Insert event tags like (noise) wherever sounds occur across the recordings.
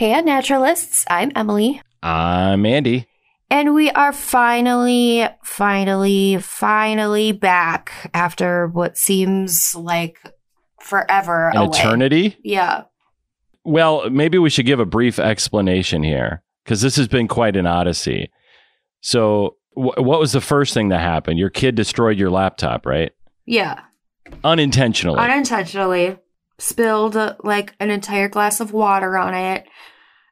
Hey, naturalists. I'm Emily. I'm Andy. And we are finally, finally, finally back after what seems like forever. An away. eternity? Yeah. Well, maybe we should give a brief explanation here because this has been quite an odyssey. So, wh- what was the first thing that happened? Your kid destroyed your laptop, right? Yeah. Unintentionally. Unintentionally spilled like an entire glass of water on it.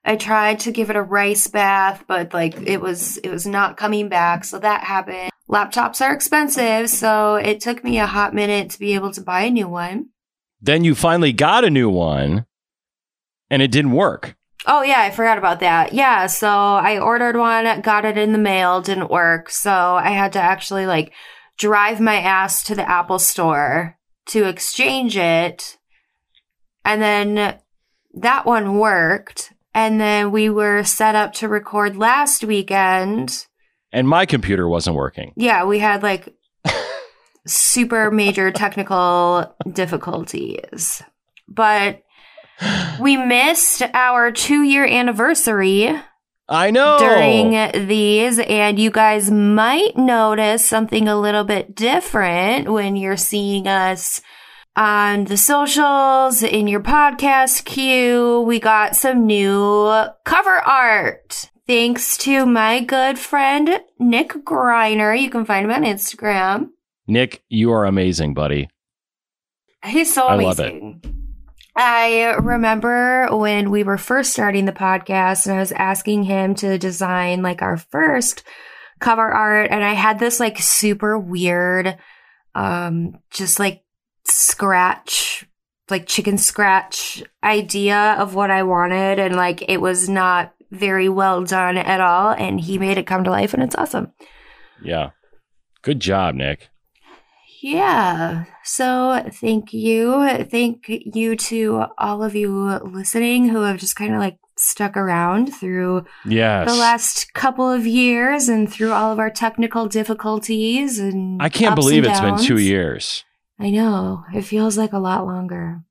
I tried to give it a rice bath, but like it was it was not coming back, so that happened. Laptops are expensive, so it took me a hot minute to be able to buy a new one. then you finally got a new one and it didn't work. Oh yeah, I forgot about that. Yeah, so I ordered one, got it in the mail, didn't work. So I had to actually like drive my ass to the Apple store to exchange it. And then that one worked. And then we were set up to record last weekend. And my computer wasn't working. Yeah, we had like super major technical difficulties. But we missed our two year anniversary I know. during these, and you guys might notice something a little bit different when you're seeing us on the socials, in your podcast queue. We got some new cover art. Thanks to my good friend Nick Griner. You can find him on Instagram. Nick, you are amazing, buddy. He's so I love it. amazing. I remember when we were first starting the podcast and I was asking him to design like our first cover art and I had this like super weird um just like scratch like chicken scratch idea of what I wanted and like it was not very well done at all and he made it come to life and it's awesome. Yeah. Good job, Nick. Yeah. So thank you. Thank you to all of you listening who have just kind of like stuck around through Yes. the last couple of years and through all of our technical difficulties and I can't believe it's been two years. I know. It feels like a lot longer.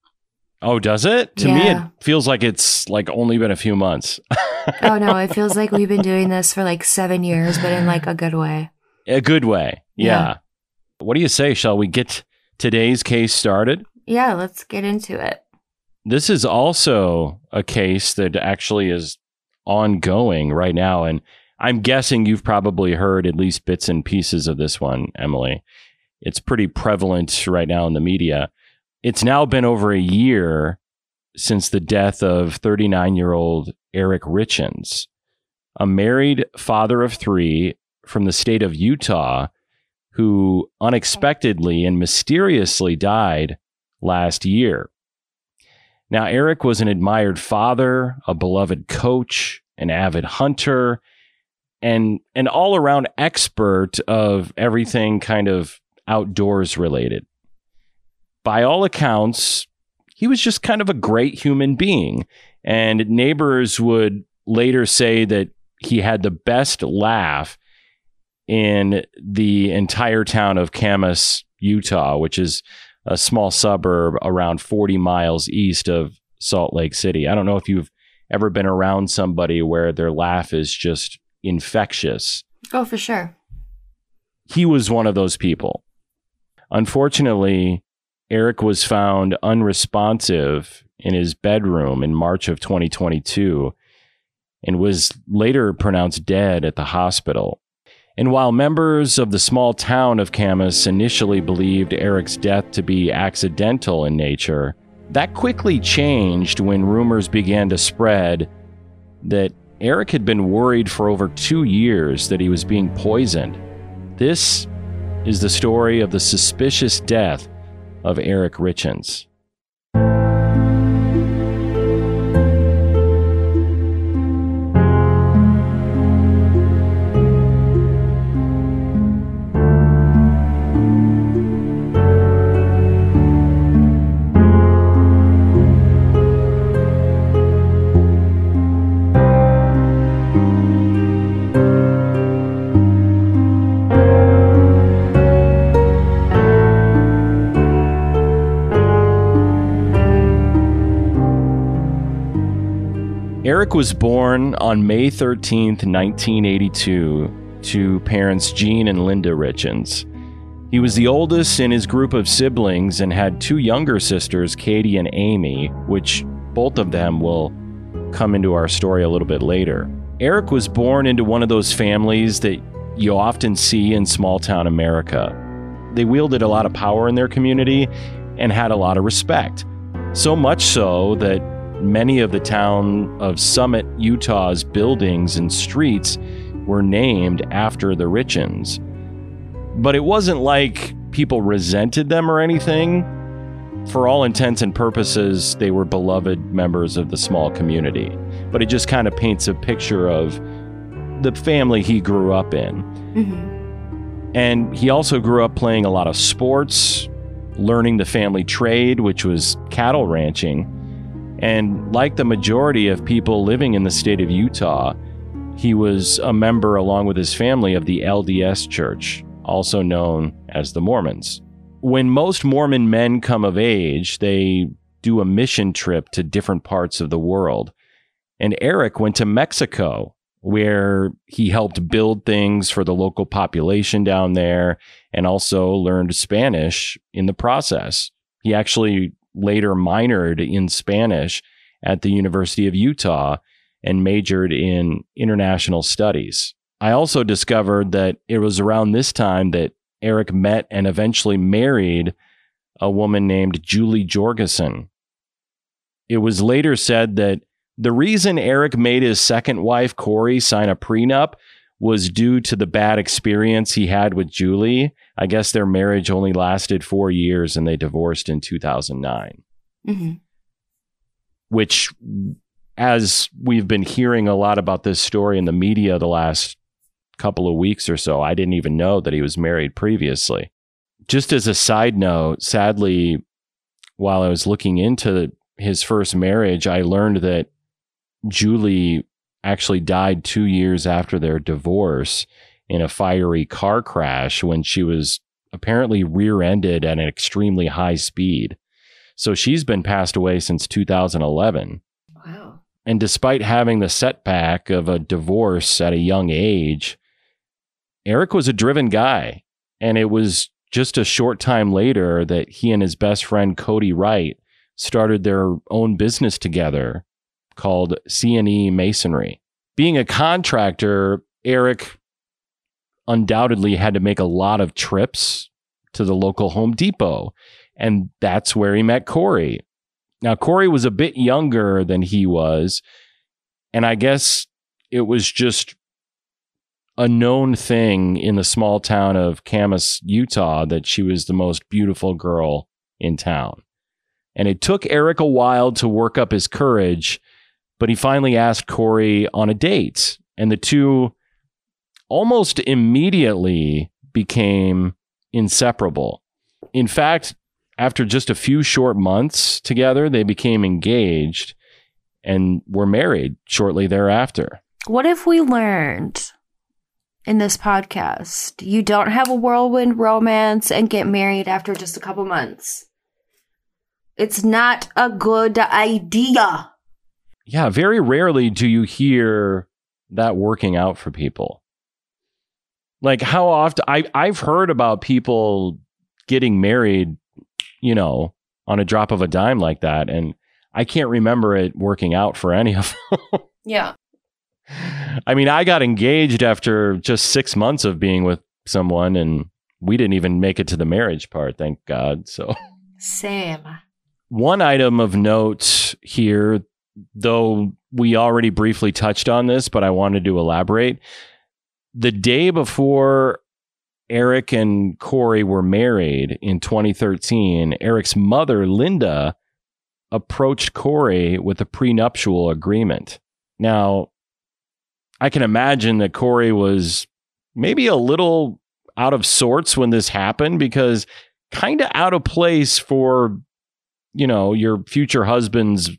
Oh, does it? To me, it feels like it's like only been a few months. (laughs) Oh no, it feels like we've been doing this for like 7 years but in like a good way. a good way. Yeah. Yeah. What do you say? Shall we get today's case started? Yeah, let's get into it. This is also a case that actually is ongoing right now. And I'm guessing you've probably heard at least bits and pieces of this one, Emily. It's pretty prevalent right now in the media. It's now been over a year since the death of 39 year old Eric Richins, a married father of three from the state of Utah who unexpectedly and mysteriously died last year. Now, Eric was an admired father, a beloved coach, an avid hunter, and an all around expert of everything kind of outdoors related. By all accounts, he was just kind of a great human being. And neighbors would later say that he had the best laugh in the entire town of Kamas, Utah, which is a small suburb around 40 miles east of Salt Lake City. I don't know if you've ever been around somebody where their laugh is just infectious. Oh, for sure. He was one of those people. Unfortunately, Eric was found unresponsive in his bedroom in March of 2022 and was later pronounced dead at the hospital. And while members of the small town of Kamas initially believed Eric's death to be accidental in nature, that quickly changed when rumors began to spread that Eric had been worried for over two years that he was being poisoned. This is the story of the suspicious death of Eric Richins. Eric was born on May 13th, 1982, to parents Gene and Linda Richins. He was the oldest in his group of siblings and had two younger sisters, Katie and Amy, which both of them will come into our story a little bit later. Eric was born into one of those families that you often see in small town America. They wielded a lot of power in their community and had a lot of respect. So much so that many of the town of Summit, Utah's buildings and streets were named after the Richins. But it wasn't like people resented them or anything. For all intents and purposes, they were beloved members of the small community. But it just kind of paints a picture of the family he grew up in. Mm-hmm. And he also grew up playing a lot of sports, learning the family trade, which was cattle ranching. And like the majority of people living in the state of Utah, he was a member, along with his family, of the LDS Church, also known as the Mormons. When most Mormon men come of age, they do a mission trip to different parts of the world. And Eric went to Mexico, where he helped build things for the local population down there and also learned Spanish in the process. He actually later minored in Spanish at the University of Utah and majored in international studies. I also discovered that it was around this time that Eric met and eventually married a woman named Julie Jorgensen. It was later said that the reason Eric made his second wife, Kouri, sign a prenup was due to the bad experience he had with Julie. I guess their marriage only lasted four years and they divorced in 2009. Mm-hmm. Which, as we've been hearing a lot about this story in the media the last couple of weeks or so, I didn't even know that he was married previously. Just as a side note, sadly, while I was looking into his first marriage, I learned that Julie actually died two years after their divorce in a fiery car crash when she was apparently rear ended at an extremely high speed. So she's been passed away since 2011. Wow. And despite having the setback of a divorce at a young age, Eric was a driven guy. And it was just a short time later that he and his best friend, Cody Wright, started their own business together called C&E Masonry. Being a contractor, Eric undoubtedly had to make a lot of trips to the local Home Depot, and that's where he met Kouri. Now, Kouri was a bit younger than he was, and I guess it was just a known thing in the small town of Kamas, Utah, that she was the most beautiful girl in town. And it took Eric a while to work up his courage but he finally asked Kouri on a date, and the two almost immediately became inseparable. In fact, after just a few short months together, they became engaged and were married shortly thereafter. What if we learned in this podcast you don't have a whirlwind romance and get married after just a couple months? It's not a good idea yeah, very rarely do you hear that working out for people. Like how often I I've heard about people getting married, you know, on a drop of a dime like that and I can't remember it working out for any of (laughs) them. yeah. I mean, I got engaged after just 6 months of being with someone and we didn't even make it to the marriage part, thank God. So Same. One item of note here though we already briefly touched on this, but I wanted to elaborate. The day before Eric and Kouri were married in 2013, Eric's mother, Linda, approached Kouri with a prenuptial agreement. Now, I can imagine that Kouri was maybe a little out of sorts when this happened because kind of out of place for, you know, your future husband's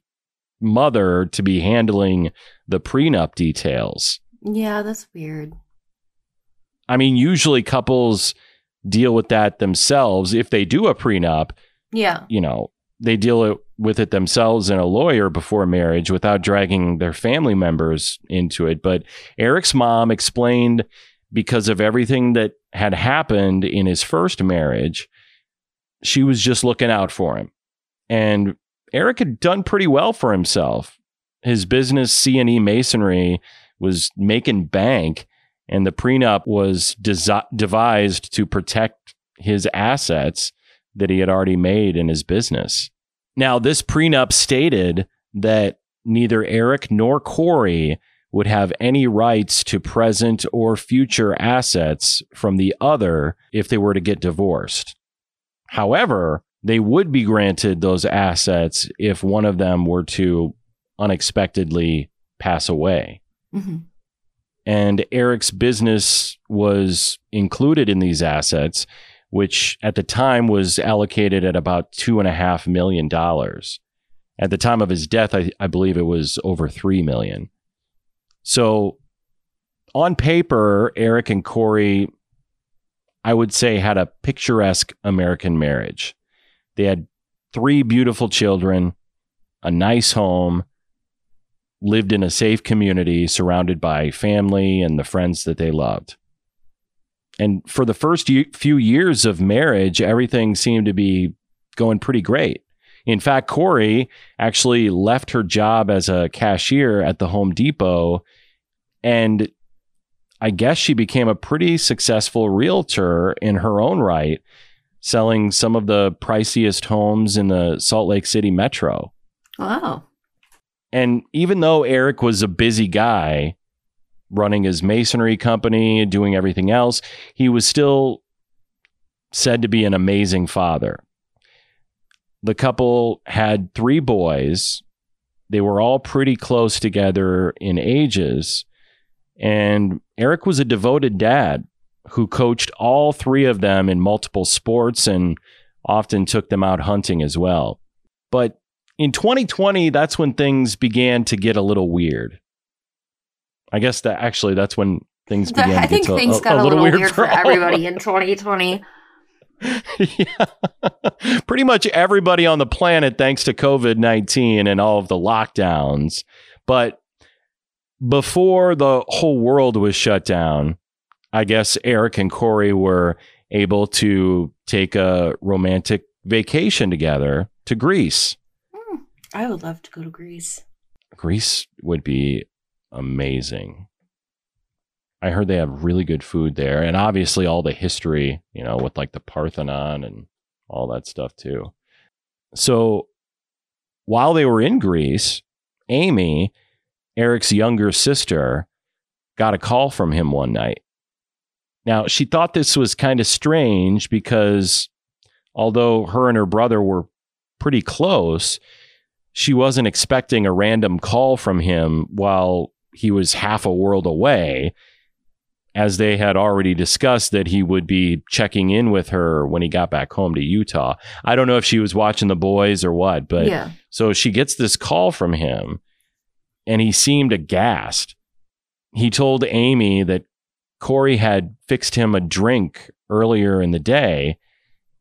mother to be handling the prenup details. Yeah, that's weird. I mean, usually couples deal with that themselves if they do a prenup. Yeah. You know, they deal it with it themselves and a lawyer before marriage without dragging their family members into it. But Eric's mom explained because of everything that had happened in his first marriage, she was just looking out for him. And Eric had done pretty well for himself. His business, C&E Masonry, was making bank, and the prenup was desi- devised to protect his assets that he had already made in his business. Now, this prenup stated that neither Eric nor Kouri would have any rights to present or future assets from the other if they were to get divorced. However, they would be granted those assets if one of them were to unexpectedly pass away. Mm-hmm. And Eric's business was included in these assets, which at the time was allocated at about two and a half million dollars. At the time of his death, I, I believe it was over three million. So on paper, Eric and Kouri, I would say, had a picturesque American marriage. They had three beautiful children, a nice home, lived in a safe community surrounded by family and the friends that they loved. And for the first few years of marriage, everything seemed to be going pretty great. In fact, Kouri actually left her job as a cashier at the Home Depot and I guess she became a pretty successful realtor in her own right, selling some of the priciest homes in the Salt Lake City metro. Wow. And even though Eric was a busy guy running his masonry company, and doing everything else, he was still said to be an amazing father. The couple had three boys. They were all pretty close together in ages. And Eric was a devoted dad who coached all three of them in multiple sports and often took them out hunting as well. But in 2020, that's when things began to get a little weird. I guess that actually that's when things (laughs) began. I think to things a, got a, a little, weird, weird for everybody in 2020. (laughs) yeah. Pretty much everybody on the planet, thanks to COVID 19 and all of the lockdowns. But before the whole world was shut down, I guess Eric and Kouri were able to take a romantic vacation together to Greece. Hmm. I would love to go to Greece. Greece would be amazing. I heard they have really good food there and obviously all the history, you know, with like the Parthenon and all that stuff too. So while they were in Greece, Amy Eric's younger sister got a call from him one night. Now, she thought this was kind of strange because although her and her brother were pretty close, she wasn't expecting a random call from him while he was half a world away, as they had already discussed that he would be checking in with her when he got back home to Utah. I don't know if she was watching the boys or what, but yeah. so she gets this call from him and he seemed aghast. He told Amy that Kouri had fixed him a drink earlier in the day,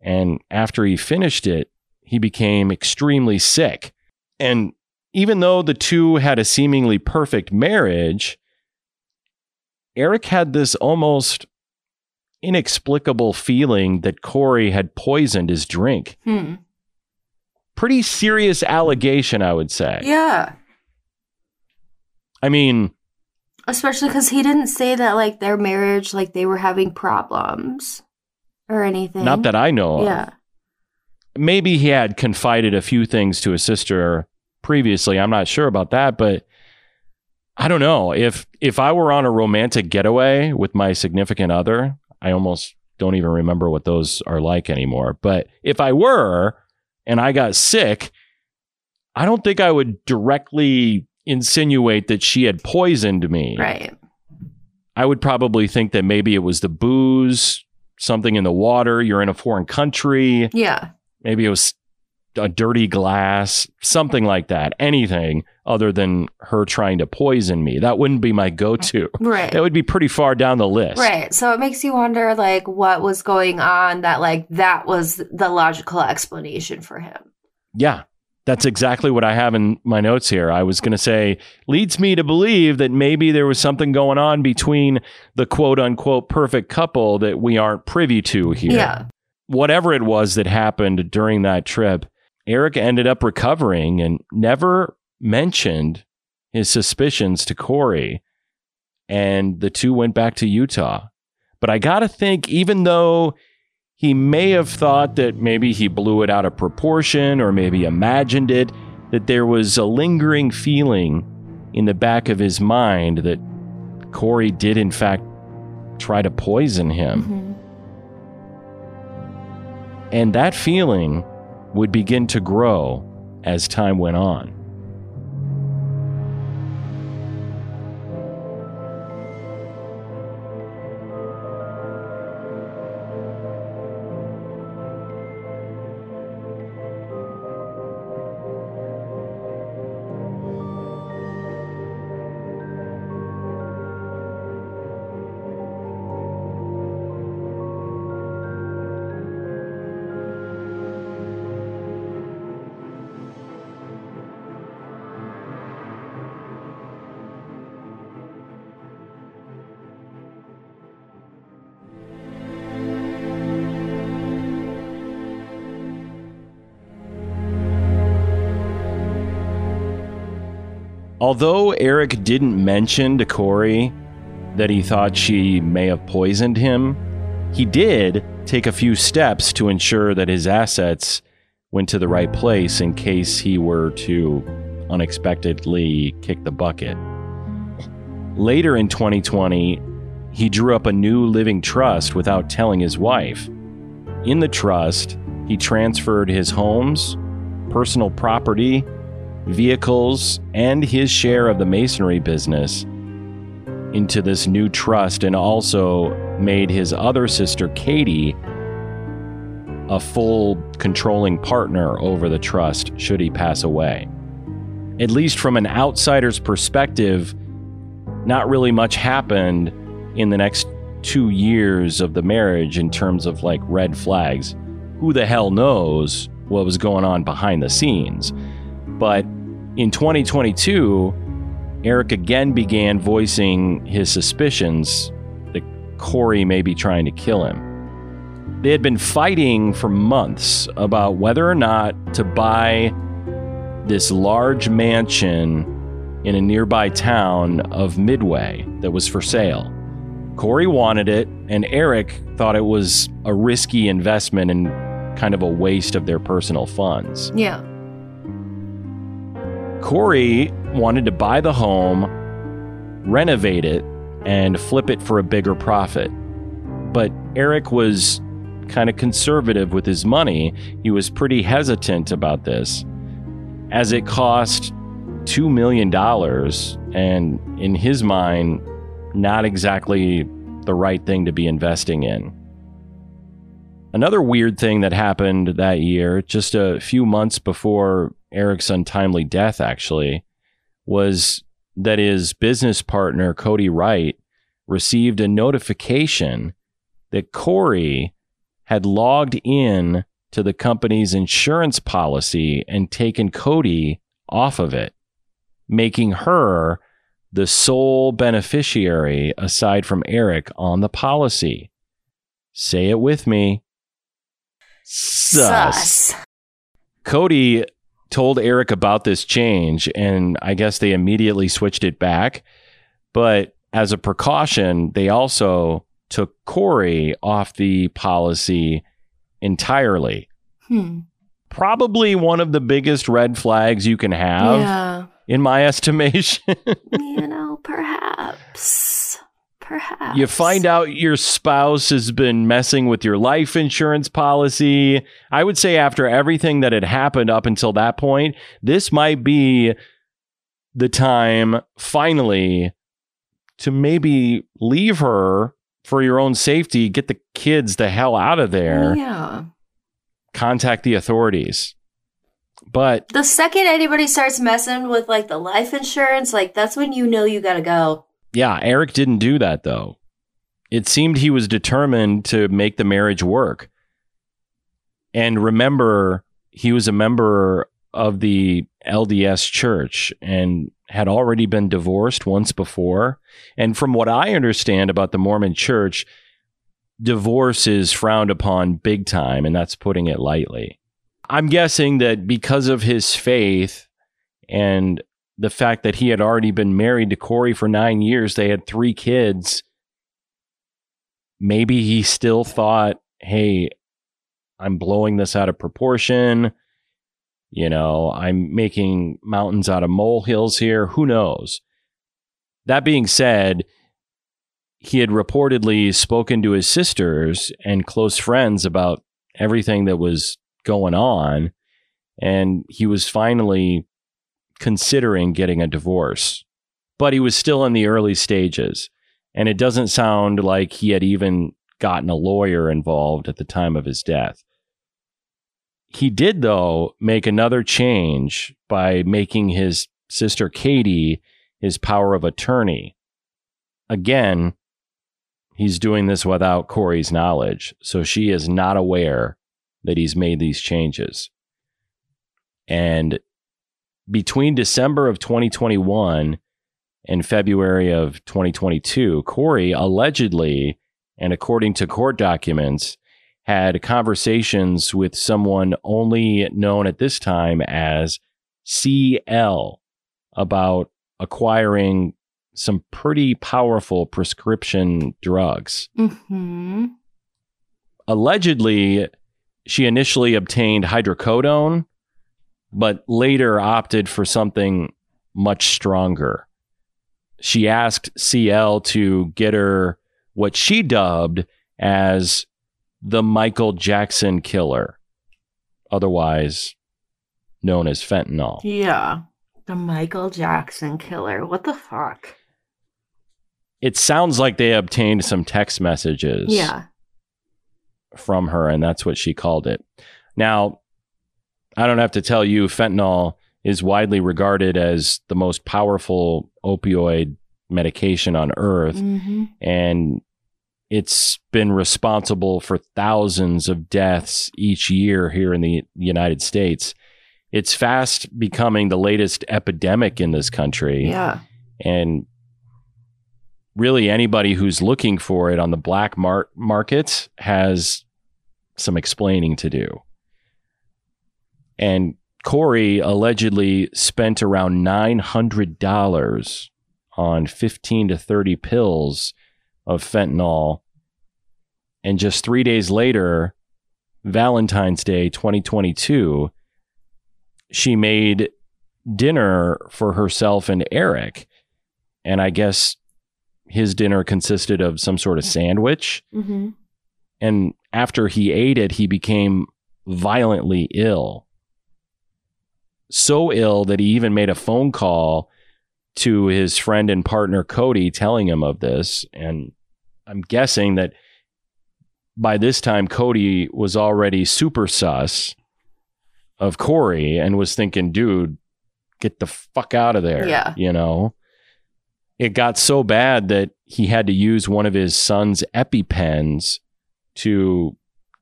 and after he finished it, he became extremely sick. And even though the two had a seemingly perfect marriage, Eric had this almost inexplicable feeling that Kouri had poisoned his drink. Hmm. Pretty serious allegation, I would say. Yeah. I mean, especially because he didn't say that like their marriage, like they were having problems or anything. not that I know of. Yeah. maybe he had confided a few things to his sister previously. I'm not sure about that, but I don't know. If if I were on a romantic getaway with my significant other, I almost don't even remember what those are like anymore. But if I were and I got sick, I don't think I would directly insinuate that she had poisoned me. Right. I would probably think that maybe it was the booze, something in the water, you're in a foreign country, Yeah. maybe it was a dirty glass, something like that. Anything other than her trying to poison me. That wouldn't be my go-to. Right. That would be pretty far down the list. Right. So it makes you wonder like what was going on that like that was the logical explanation for him. Yeah. That's exactly what I have in my notes here. I was going to say, leads me to believe that maybe there was something going on between the quote unquote perfect couple that we aren't privy to here. Yeah. Whatever it was that happened during that trip, Eric ended up recovering and never mentioned his suspicions to Kouri. And the two went back to Utah. But I got to think, even though he may have thought that maybe he blew it out of proportion or maybe imagined it, that there was a lingering feeling in the back of his mind that Kouri did, in fact, try to poison him. Mhm. And that feeling would begin to grow as time went on. Although Eric didn't mention to Kouri that he thought she may have poisoned him, he did take a few steps to ensure that his assets went to the right place in case he were to unexpectedly kick the bucket. Later in 2020, he drew up a new living trust without telling his wife. In the trust, he transferred his homes, personal property, vehicles, and his share of the masonry business into this new trust and also made his other sister, Katie, a full controlling partner over the trust should he pass away. At least from an outsider's perspective, not really much happened in the next two years of the marriage in terms of like red flags. Who the hell knows what was going on behind the scenes? But in 2022, Eric again began voicing his suspicions that Kouri may be trying to kill him. They had been fighting for months about whether or not to buy this large mansion in a nearby town of Midway that was for sale. Kouri wanted it, and Eric thought it was a risky investment and kind of a waste of their personal funds. Yeah. Kouri wanted to buy the home, renovate it, and flip it for a bigger profit. But Eric was kind of conservative with his money. He was pretty hesitant about this, as it cost $2 million, and in his mind, not exactly the right thing to be investing in. Another weird thing that happened that year, just a few months before Eric's untimely death, actually, was that his business partner, Cody Wright, received a notification that Kouri had logged in to the company's insurance policy and taken Cody off of it, making her the sole beneficiary aside from Eric on the policy. Say it with me. Sus. Cody told Eric about this change, and I guess they immediately switched it back. But as a precaution, they also took Kouri off the policy entirely. Hmm. Probably one of the biggest red flags you can have, Yeah. in my (laughs) estimation. you know, perhaps. Perhaps. you find out your spouse has been messing with your life insurance policy. I would say, after everything that had happened up until that point, this might be the time finally to maybe leave her for your own safety, get the kids the hell out of there, Yeah. contact the authorities. But The second anybody starts messing with like the life insurance, like that's when you know you gotta go. Yeah, Eric didn't do that though. It seemed he was determined to make the marriage work. And remember, he was a member of the LDS church and had already been divorced once before. And from what I understand about the Mormon church, divorce is frowned upon big time, and that's putting it lightly. I'm guessing that because of his faith and the fact that he had already been married to Kouri for nine years, they had three kids. Maybe he still thought, hey, I'm blowing this out of proportion. You know, I'm making mountains out of molehills here. Who knows? That being said, he had reportedly spoken to his sisters and close friends about everything that was going on. And he was finally considering getting a divorce, but he was still in the early stages. And it doesn't sound like he had even gotten a lawyer involved at the time of his death. He did, though, make another change by making his sister Katie his power of attorney. Again, he's doing this without Kouri's knowledge, so she is not aware that he's made these changes. And between December of 2021 and February of 2022, Kouri allegedly, and according to court documents, had conversations with someone only known at this time as CL about acquiring some pretty powerful prescription drugs. Mm-hmm. Allegedly, she initially obtained hydrocodone, but later opted for something much stronger. She asked CL to get her what she dubbed as the Michael Jackson killer, otherwise known as fentanyl. Yeah. The Michael Jackson killer. What the fuck? It sounds like they obtained some text messages. Yeah. From her, and that's what she called it. Now, I don't have to tell you, fentanyl is widely regarded as the most powerful opioid medication on earth. Mm-hmm. And it's been responsible for thousands of deaths each year here in the United States. It's fast becoming the latest epidemic in this country. Yeah. And really, anybody who's looking for it on the black mar- market has some explaining to do. And Kouri allegedly spent around $900 on 15 to 30 pills of fentanyl. And just three days later, Valentine's Day 2022, she made dinner for herself and Eric. And I guess his dinner consisted of some sort of sandwich. Mm-hmm. And after he ate it, he became violently ill. So ill that he even made a phone call to his friend and partner Cody telling him of this. And I'm guessing that by this time, Cody was already super sus of Kouri and was thinking, dude, get the fuck out of there. Yeah. You know? It got so bad that he had to use one of his son's EpiPens to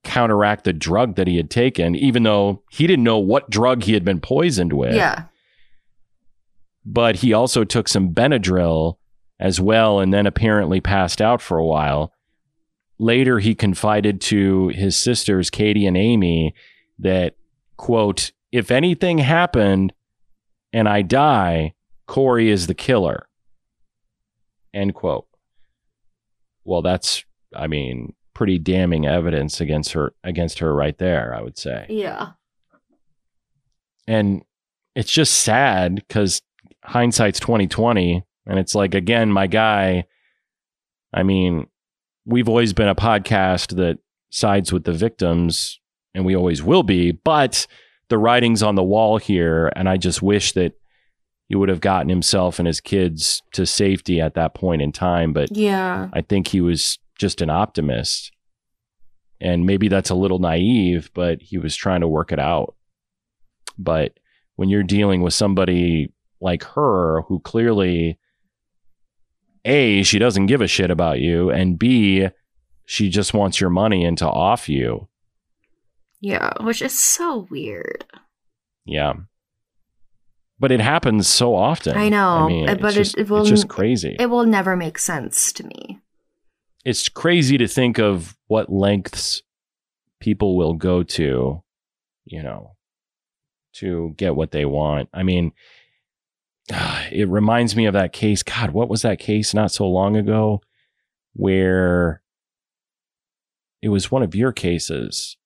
counteract the drug that he had taken, even though he didn't know what drug he had been poisoned with. Yeah. But he also took some Benadryl as well and then apparently passed out for a while. Later, he confided to his sisters, Katie and Amy, that, quote, if anything happened and I die, Kouri is the killer. End quote. Well, that's, I mean, pretty damning evidence against her against her right there, I would say. Yeah. And it's just sad because hindsight's 2020 and it's like again my guy i mean we've always been a podcast that sides with the victims and we always will be but the writing's on the wall here and i just wish that he would have gotten himself and his kids to safety at that point in time but Yeah. i think he was just an optimist and maybe that's a little naive but he was trying to work it out but when you're dealing with somebody like her who clearly a she doesn't give a shit about you and b she just wants your money and to off you Yeah. Which is so weird. yeah but it happens so often. I know, I mean, uh, it's but it- it will- it's just crazy. It will never make sense to me. It's crazy to think of what lengths people will go to, you know, to get what they want. I mean, (sighs) it reminds me of that case. God, what was that case not so long ago where it was one of your cases?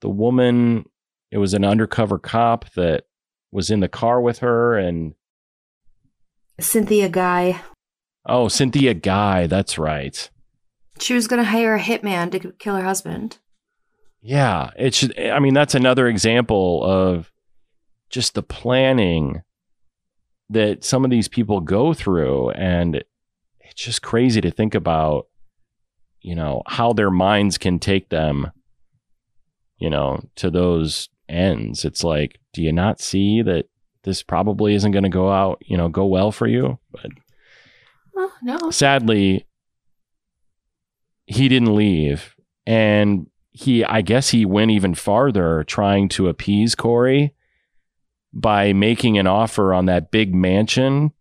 The woman, it was an undercover cop that was in the car with her and Cynthia Guy. oh, Cynthia Guy, that's right. She was going to hire a hitman to kill her husband. Yeah, it should. I mean, that's another example of just the planning that some of these people go through, and it's just crazy to think about. You know how their minds can take them. You know to those ends. It's like, do you not see that this probably isn't going to go out? You know, go well for you, but Oh, no. sadly he didn't leave. And he i guess he went even farther trying to appease corey by making an offer on that big mansion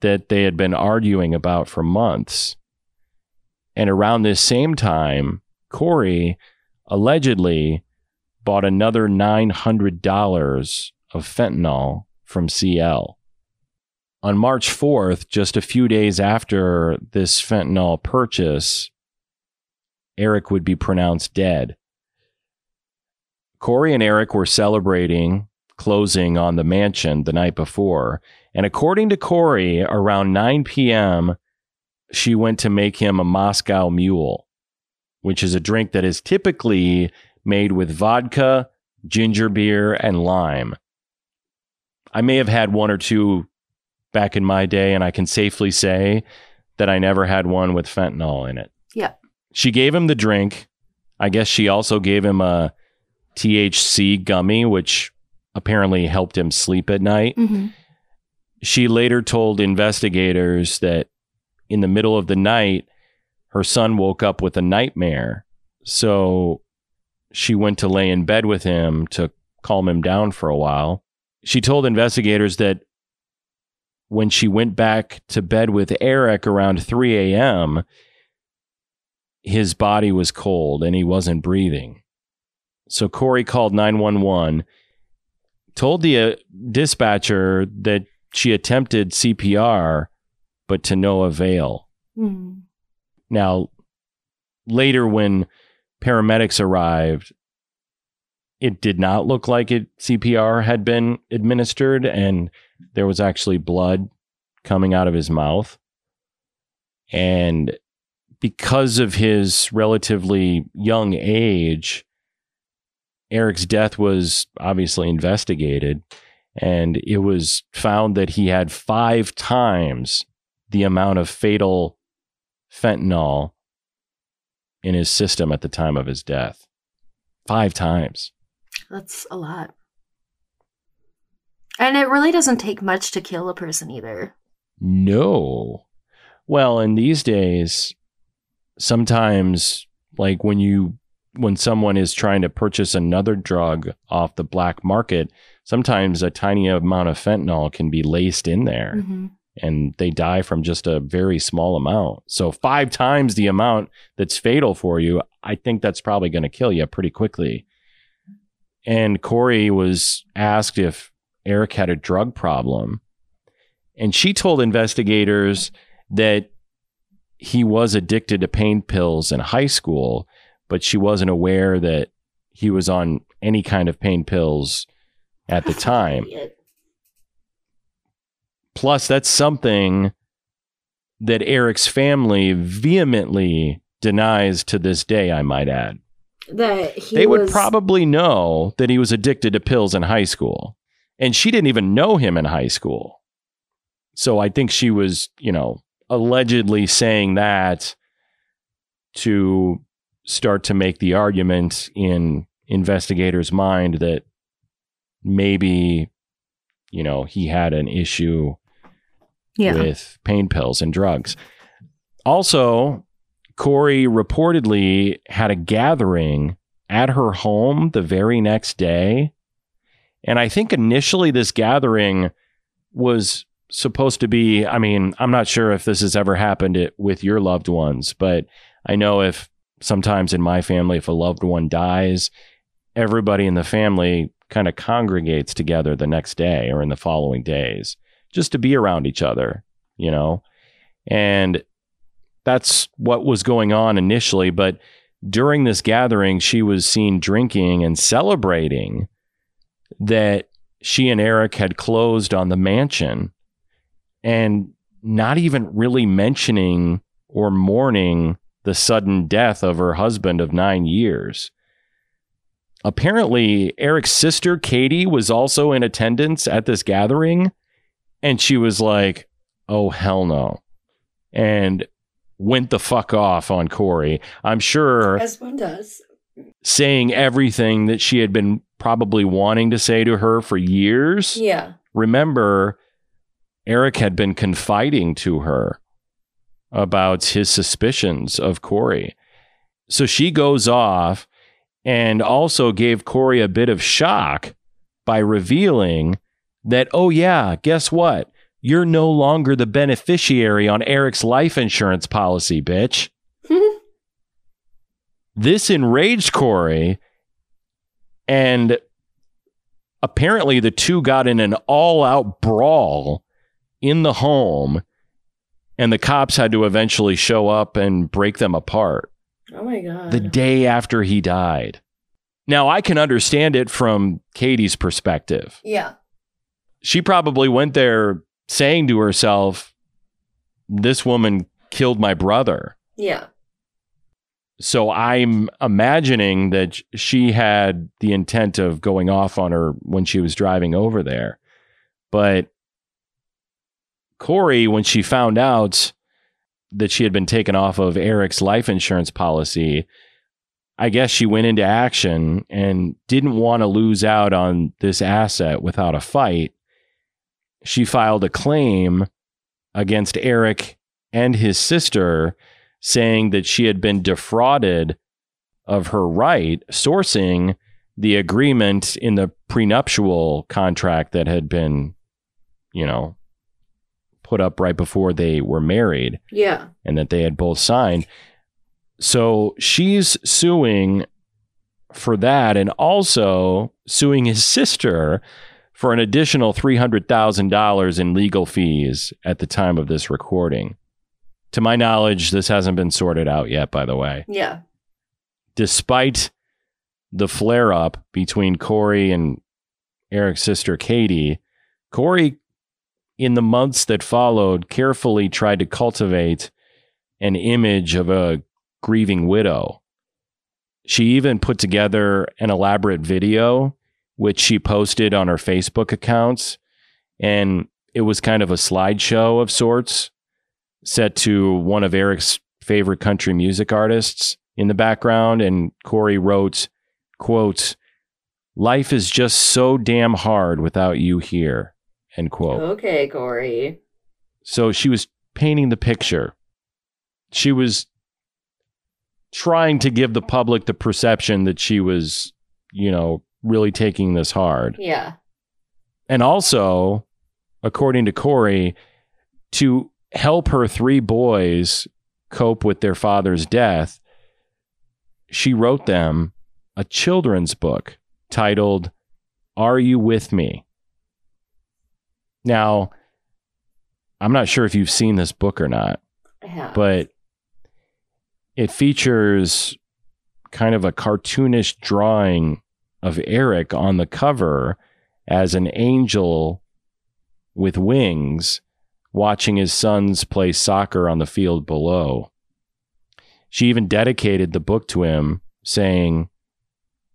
that they had been arguing about for months. And around this same time corey allegedly bought another $900 of fentanyl from cl on March 4th, just a few days after this fentanyl purchase, Eric would be pronounced dead. Kouri and Eric were celebrating closing on the mansion the night before. And according to Kouri, around 9 p.m., she went to make him a Moscow Mule, which is a drink that is typically made with vodka, ginger beer, and lime. I may have had one or two back in my day, and I can safely say that I never had one with fentanyl in it. Yeah. She gave him the drink. I guess she also gave him a THC gummy, which apparently helped him sleep at night. hmm She later told investigators that in the middle of the night, her son woke up with a nightmare. So she went to lay in bed with him to calm him down for a while. She told investigators that when she went back to bed with Eric around 3 a.m., his body was cold and he wasn't breathing. So Kouri called 911, told the uh, dispatcher that she attempted CPR, but to no avail. Mm. Now, later when paramedics arrived, it did not look like it CPR had been administered, and there was actually blood coming out of his mouth. And because of his relatively young age, Eric's death was obviously investigated, and it was found that he had five times the amount of fatal fentanyl in his system at the time of his death. Five times. That's a lot. And it really doesn't take much to kill a person either. No. Well, in these days, sometimes like when you when someone is trying to purchase another drug off the black market, sometimes a tiny amount of fentanyl can be laced in there Mhm. and they die from just a very small amount. So five times the amount that's fatal for you, I think that's probably going to kill you pretty quickly. And Kouri was asked if Eric had a drug problem. And she told investigators that he was addicted to pain pills in high school, but she wasn't aware that he was on any kind of pain pills at the (laughs) time. Plus, that's something that Eric's family vehemently denies to this day, I might add. That he they would was- probably know that he was addicted to pills in high school. And she didn't even know him in high school. So I think she was, you know, allegedly saying that to start to make the argument in investigators' mind that maybe, you know, he had an issue yeah. with pain pills and drugs. Also, Kouri reportedly had a gathering at her home the very next day. And I think initially this gathering was supposed to be, I mean, I'm not sure if this has ever happened it, with your loved ones, but I know if sometimes in my family, if a loved one dies, everybody in the family kind of congregates together the next day or in the following days just to be around each other, you know? And that's what was going on initially. But during this gathering, she was seen drinking and celebrating that she and Eric had closed on the mansion and not even really mentioning or mourning the sudden death of her husband of nine years. Apparently, Eric's sister, Katie, was also in attendance at this gathering. And she was like, oh, hell no. And went the fuck off on Kouri. I'm sure. As one does. Saying everything that she had been probably wanting to say to her for years. Yeah. Remember, Eric had been confiding to her about his suspicions of Kouri. So she goes off and also gave Kouri a bit of shock by revealing that, oh, yeah, guess what? You're no longer the beneficiary on Eric's life insurance policy, bitch. (laughs) this enraged Kouri, and apparently the two got in an all out brawl in the home, and the cops had to eventually show up and break them apart. Oh my God. The day after he died. Now, I can understand it from Katie's perspective. Yeah. She probably went there saying to herself, This woman killed my brother. Yeah. So I'm imagining that she had the intent of going off on her when she was driving over there. But Kouri, when she found out that she had been taken off of Eric's life insurance policy, I guess she went into action and didn't want to lose out on this asset without a fight. She filed a claim against Eric and his sister, saying that she had been defrauded of her right, sourcing the agreement in the prenuptial contract that had been, you know, put up right before they were married. Yeah. And that they had both signed. So she's suing for that and also suing his sister for an additional $300,000 in legal fees at the time of this recording. To my knowledge, this hasn't been sorted out yet, by the way. Yeah. Despite the flare up between Kouri and Eric's sister, Katie, Kouri, in the months that followed, carefully tried to cultivate an image of a grieving widow. She even put together an elaborate video, which she posted on her Facebook accounts. And it was kind of a slideshow of sorts, set to one of Eric's favorite country music artists in the background. And Kouri wrote, quote, Life is just so damn hard without you here, end quote. Okay, Kouri. So she was painting the picture. She was trying to give the public the perception that she was, you know, really taking this hard. Yeah. And also, according to Kouri, to help her three boys cope with their father's death, she wrote them a children's book titled Are You With Me? Now, I'm not sure if you've seen this book or not, but it features kind of a cartoonish drawing of Eric on the cover as an angel with wings watching his sons play soccer on the field below. She even dedicated the book to him, saying,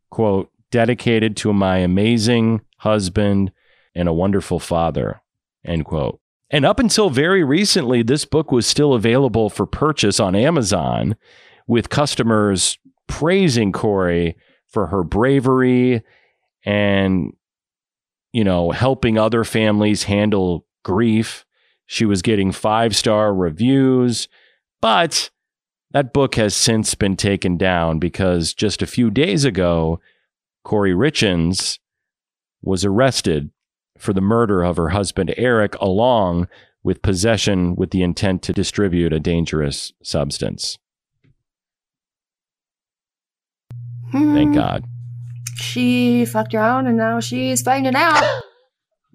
quote, dedicated to my amazing husband and a wonderful father, end quote. And up until very recently, this book was still available for purchase on Amazon with customers praising Kouri for her bravery and, you know, helping other families handle grief. She was getting five star reviews, but that book has since been taken down because just a few days ago, Kouri Richins was arrested for the murder of her husband Eric, along with possession with the intent to distribute a dangerous substance. Thank Hmm. God. She fucked around and now she's finding out. (laughs)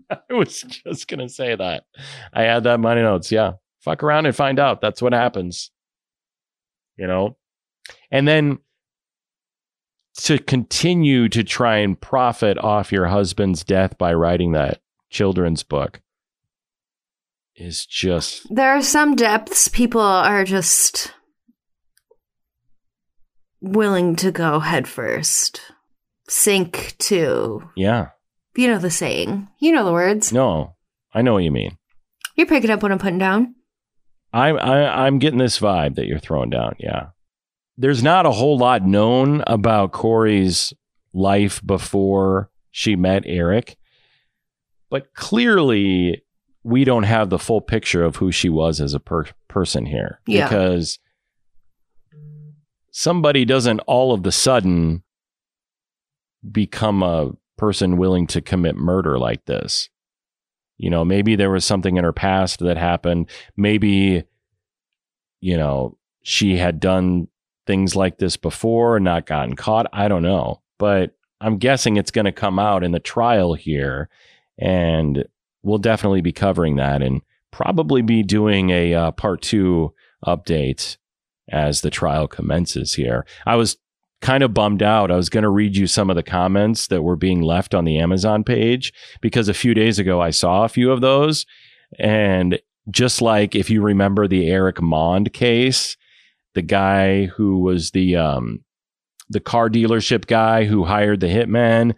(laughs) I was just going to say that. I had that money notes. Yeah. Fuck around and find out. That's what happens. You know? And then to continue to try and profit off your husband's death by writing that children's book is just there are some depths people are just willing to go headfirst. Sink to, yeah. you know the saying, you know the words. No. I know what you mean. You're picking up what I'm putting down. I'm I, I'm getting this vibe that you're throwing down. Yeah, there's not a whole lot known about Kouri's life before she met Eric, but clearly we don't have the full picture of who she was as a per- person here Yeah. because somebody doesn't all of the sudden become a person willing to commit murder like this. You know, maybe there was something in her past that happened. Maybe, you know, she had done things like this before and not gotten caught. I don't know. But I'm guessing it's going to come out in the trial here. And we'll definitely be covering that and probably be doing a uh, part two update as the trial commences here. I was kind of bummed out. I was going to read you some of the comments that were being left on the Amazon page because a few days ago I saw a few of those. And just like if you remember the Eric Mond case, the guy who was the um, the car dealership guy who hired the hitman,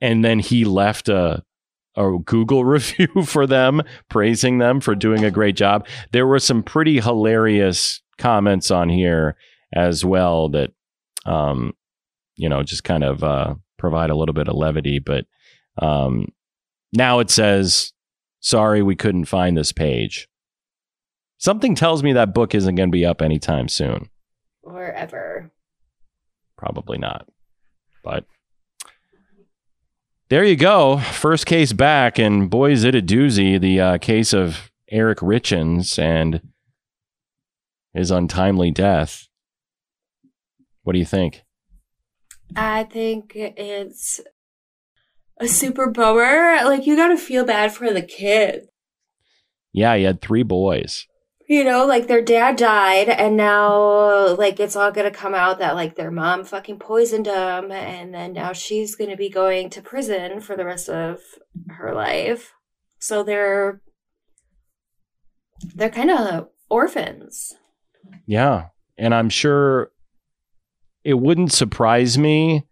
and then he left a a Google (laughs) review for them, praising them for doing a great job. There were some pretty hilarious comments on here as well that um, you know, just kind of uh, provide a little bit of levity. But um, now it says, sorry, we couldn't find this page. Something tells me that book isn't going to be up anytime soon. Or ever. Probably not. But there you go. First case back. And boy, is it a doozy. The uh, case of Eric Richins and his untimely death. What do you think? I think it's a super bummer. Like, you gotta feel bad for the kid. Yeah, he had three boys. You know, like their dad died, and now, like, it's all gonna come out that, like, their mom fucking poisoned him, and then now she's gonna be going to prison for the rest of her life. So they're, they're kind of orphans. Yeah. And I'm sure it wouldn't surprise me,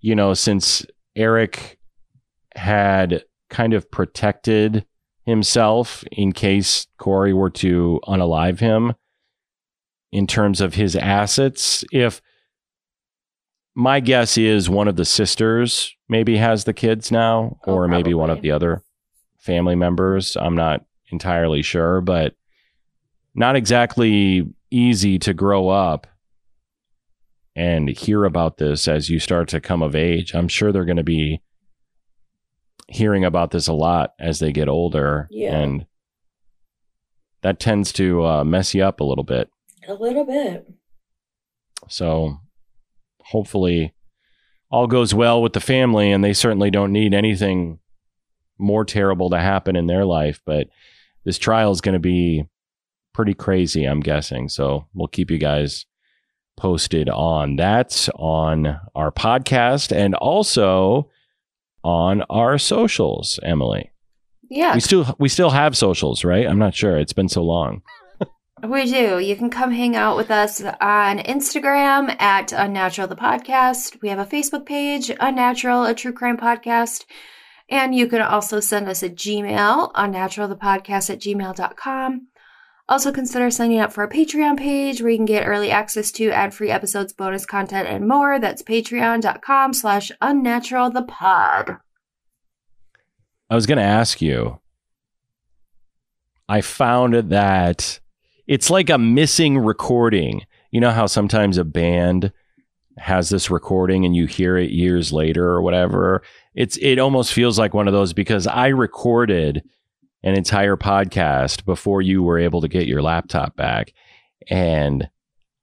you know, since Eric had kind of protected himself in case Kouri were to unalive him in terms of his assets. If my guess is one of the sisters maybe has the kids now, Oh, or maybe one of the other family members. I'm not entirely sure, but not exactly easy to grow up and hear about this as you start to come of age. I'm sure they're going to be hearing about this a lot as they get older. Yeah. And that tends to uh, mess you up a little bit. A little bit. So hopefully all goes well with the family and they certainly don't need anything more terrible to happen in their life. But this trial is going to be pretty crazy, I'm guessing. So we'll keep you guys posted on that on our podcast and also on our socials, Emily. Yeah, We still we still have socials, right? I'm not sure. It's been so long. (laughs) we do. You can come hang out with us on Instagram at Unnatural the Podcast. We have a Facebook page, Unnatural, a true crime podcast. And you can also send us a Gmail, unnaturalthepodcast at gmail.com. Also consider signing up for our Patreon page where you can get early access to ad-free episodes, bonus content, and more. That's patreon.com slash unnaturalthepod. I was going to ask you. I found that it's like a missing recording. You know how sometimes a band has this recording and you hear it years later or whatever. It's it almost feels like one of those because I recorded an entire podcast before you were able to get your laptop back and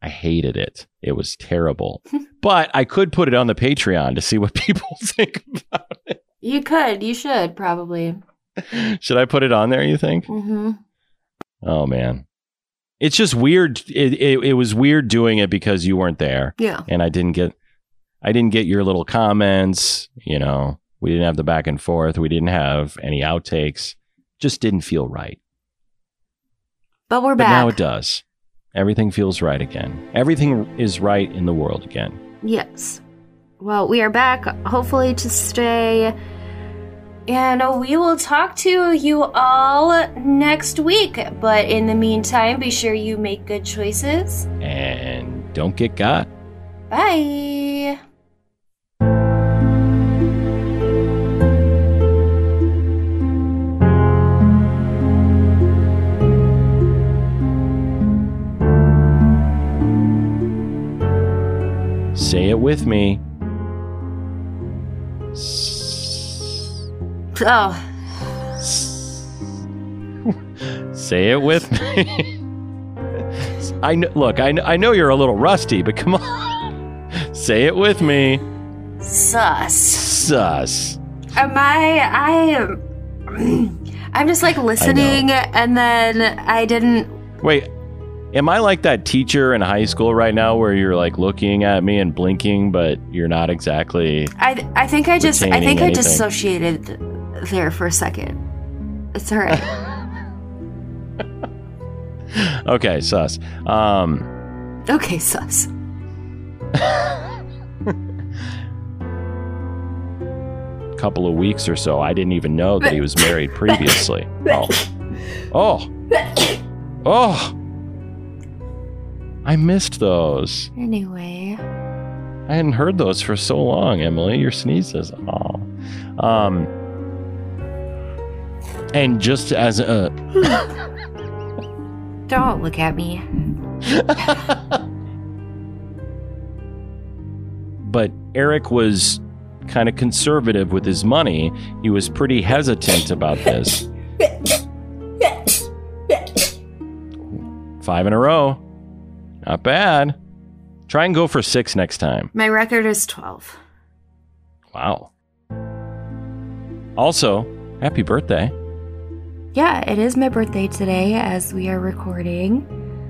I hated it. It was terrible. (laughs) but I could put it on the Patreon to see what (laughs) people think about it. You could. You should probably. (laughs) Should I put it on there, you think? Mm-hmm. Oh man. It's just weird. It, it it was weird doing it because you weren't there Yeah. and I didn't get I didn't get your little comments, you know. We didn't have the back and forth. We didn't have any outtakes. Just didn't feel right. But we're But back. now it does. Everything feels right again. Everything is right in the world again. Yes. Well, we are back, hopefully to stay. And we will talk to you all next week. But in the meantime, be sure you make good choices. And don't get got. Bye. Say it with me. Oh, (laughs) Say it with me. (laughs) I know, look, I, kn- I know you're a little rusty, but come on. (laughs) Say it with me. Sus. Sus. am I? I am. Um, (clears throat) I'm just like listening, and then I didn't. Wait, am I like that teacher in high school right now where you're like looking at me and blinking, but you're not exactly. I I think I just I think I anything. dissociated there for a second. It's all right. (laughs) Okay, sus. Um, okay, sus. (laughs) couple of weeks or so, I didn't even know that he was married (laughs) previously. Oh. Oh. (coughs) Oh. I missed those. Anyway, I hadn't heard those for so long, Emily. Your sneezes. Oh. Um and just as a (laughs) don't look at me. (laughs) but Eric was kind of conservative with his money. He was pretty hesitant about this. (laughs) Five in a row. Not bad. Try and go for six next time. My record is twelve. Wow. Also, happy birthday Yeah, it is my birthday today as we are recording.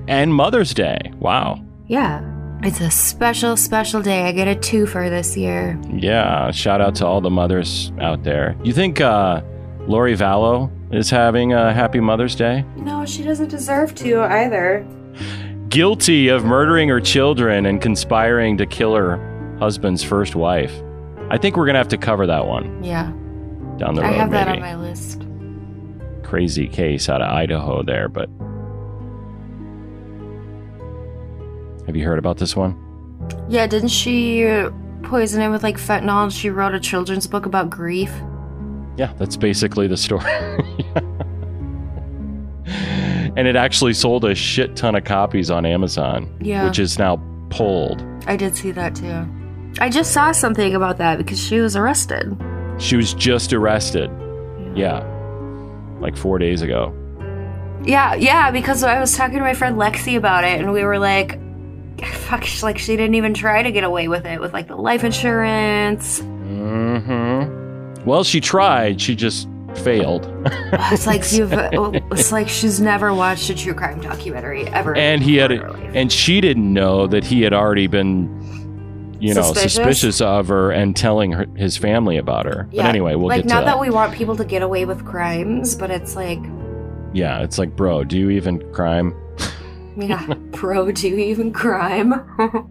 and Mother's Day. Wow. Yeah. It's a special, special day. I get a two for this year. Yeah, shout out to all the mothers out there. You think uh, Lori Vallow is having a happy Mother's Day? No, she doesn't deserve to either. Guilty of murdering her children and conspiring to kill her husband's first wife. I think we're gonna have to cover that one Yeah. down the road. I have that maybe. on my list. Crazy case out of Idaho there, but have you heard about this one? Yeah, didn't she poison him with like fentanyl and she wrote a children's book about grief? Yeah, that's basically the story. (laughs) and it actually sold a shit ton of copies on Amazon, Yeah. which is now pulled. I did see that too. I just saw something about that because she was arrested. She was just arrested. Yeah. Like four days ago. Yeah, yeah, because I was talking to my friend Lexi about it and we were like, fuck, like she didn't even try to get away with it with like the life insurance. Mm-hmm. Well, she tried. She just failed. It's like you've, (laughs) oh, it's like she's never watched a true crime documentary ever. and he had life. and she didn't know that he had already been you know Suspicious? suspicious of her and telling her, his family about her but anyway we'll like get to not that. that we want people to get away with crimes, but it's like, yeah it's like bro do you even crime yeah, (laughs) pro, do you even crime? (laughs)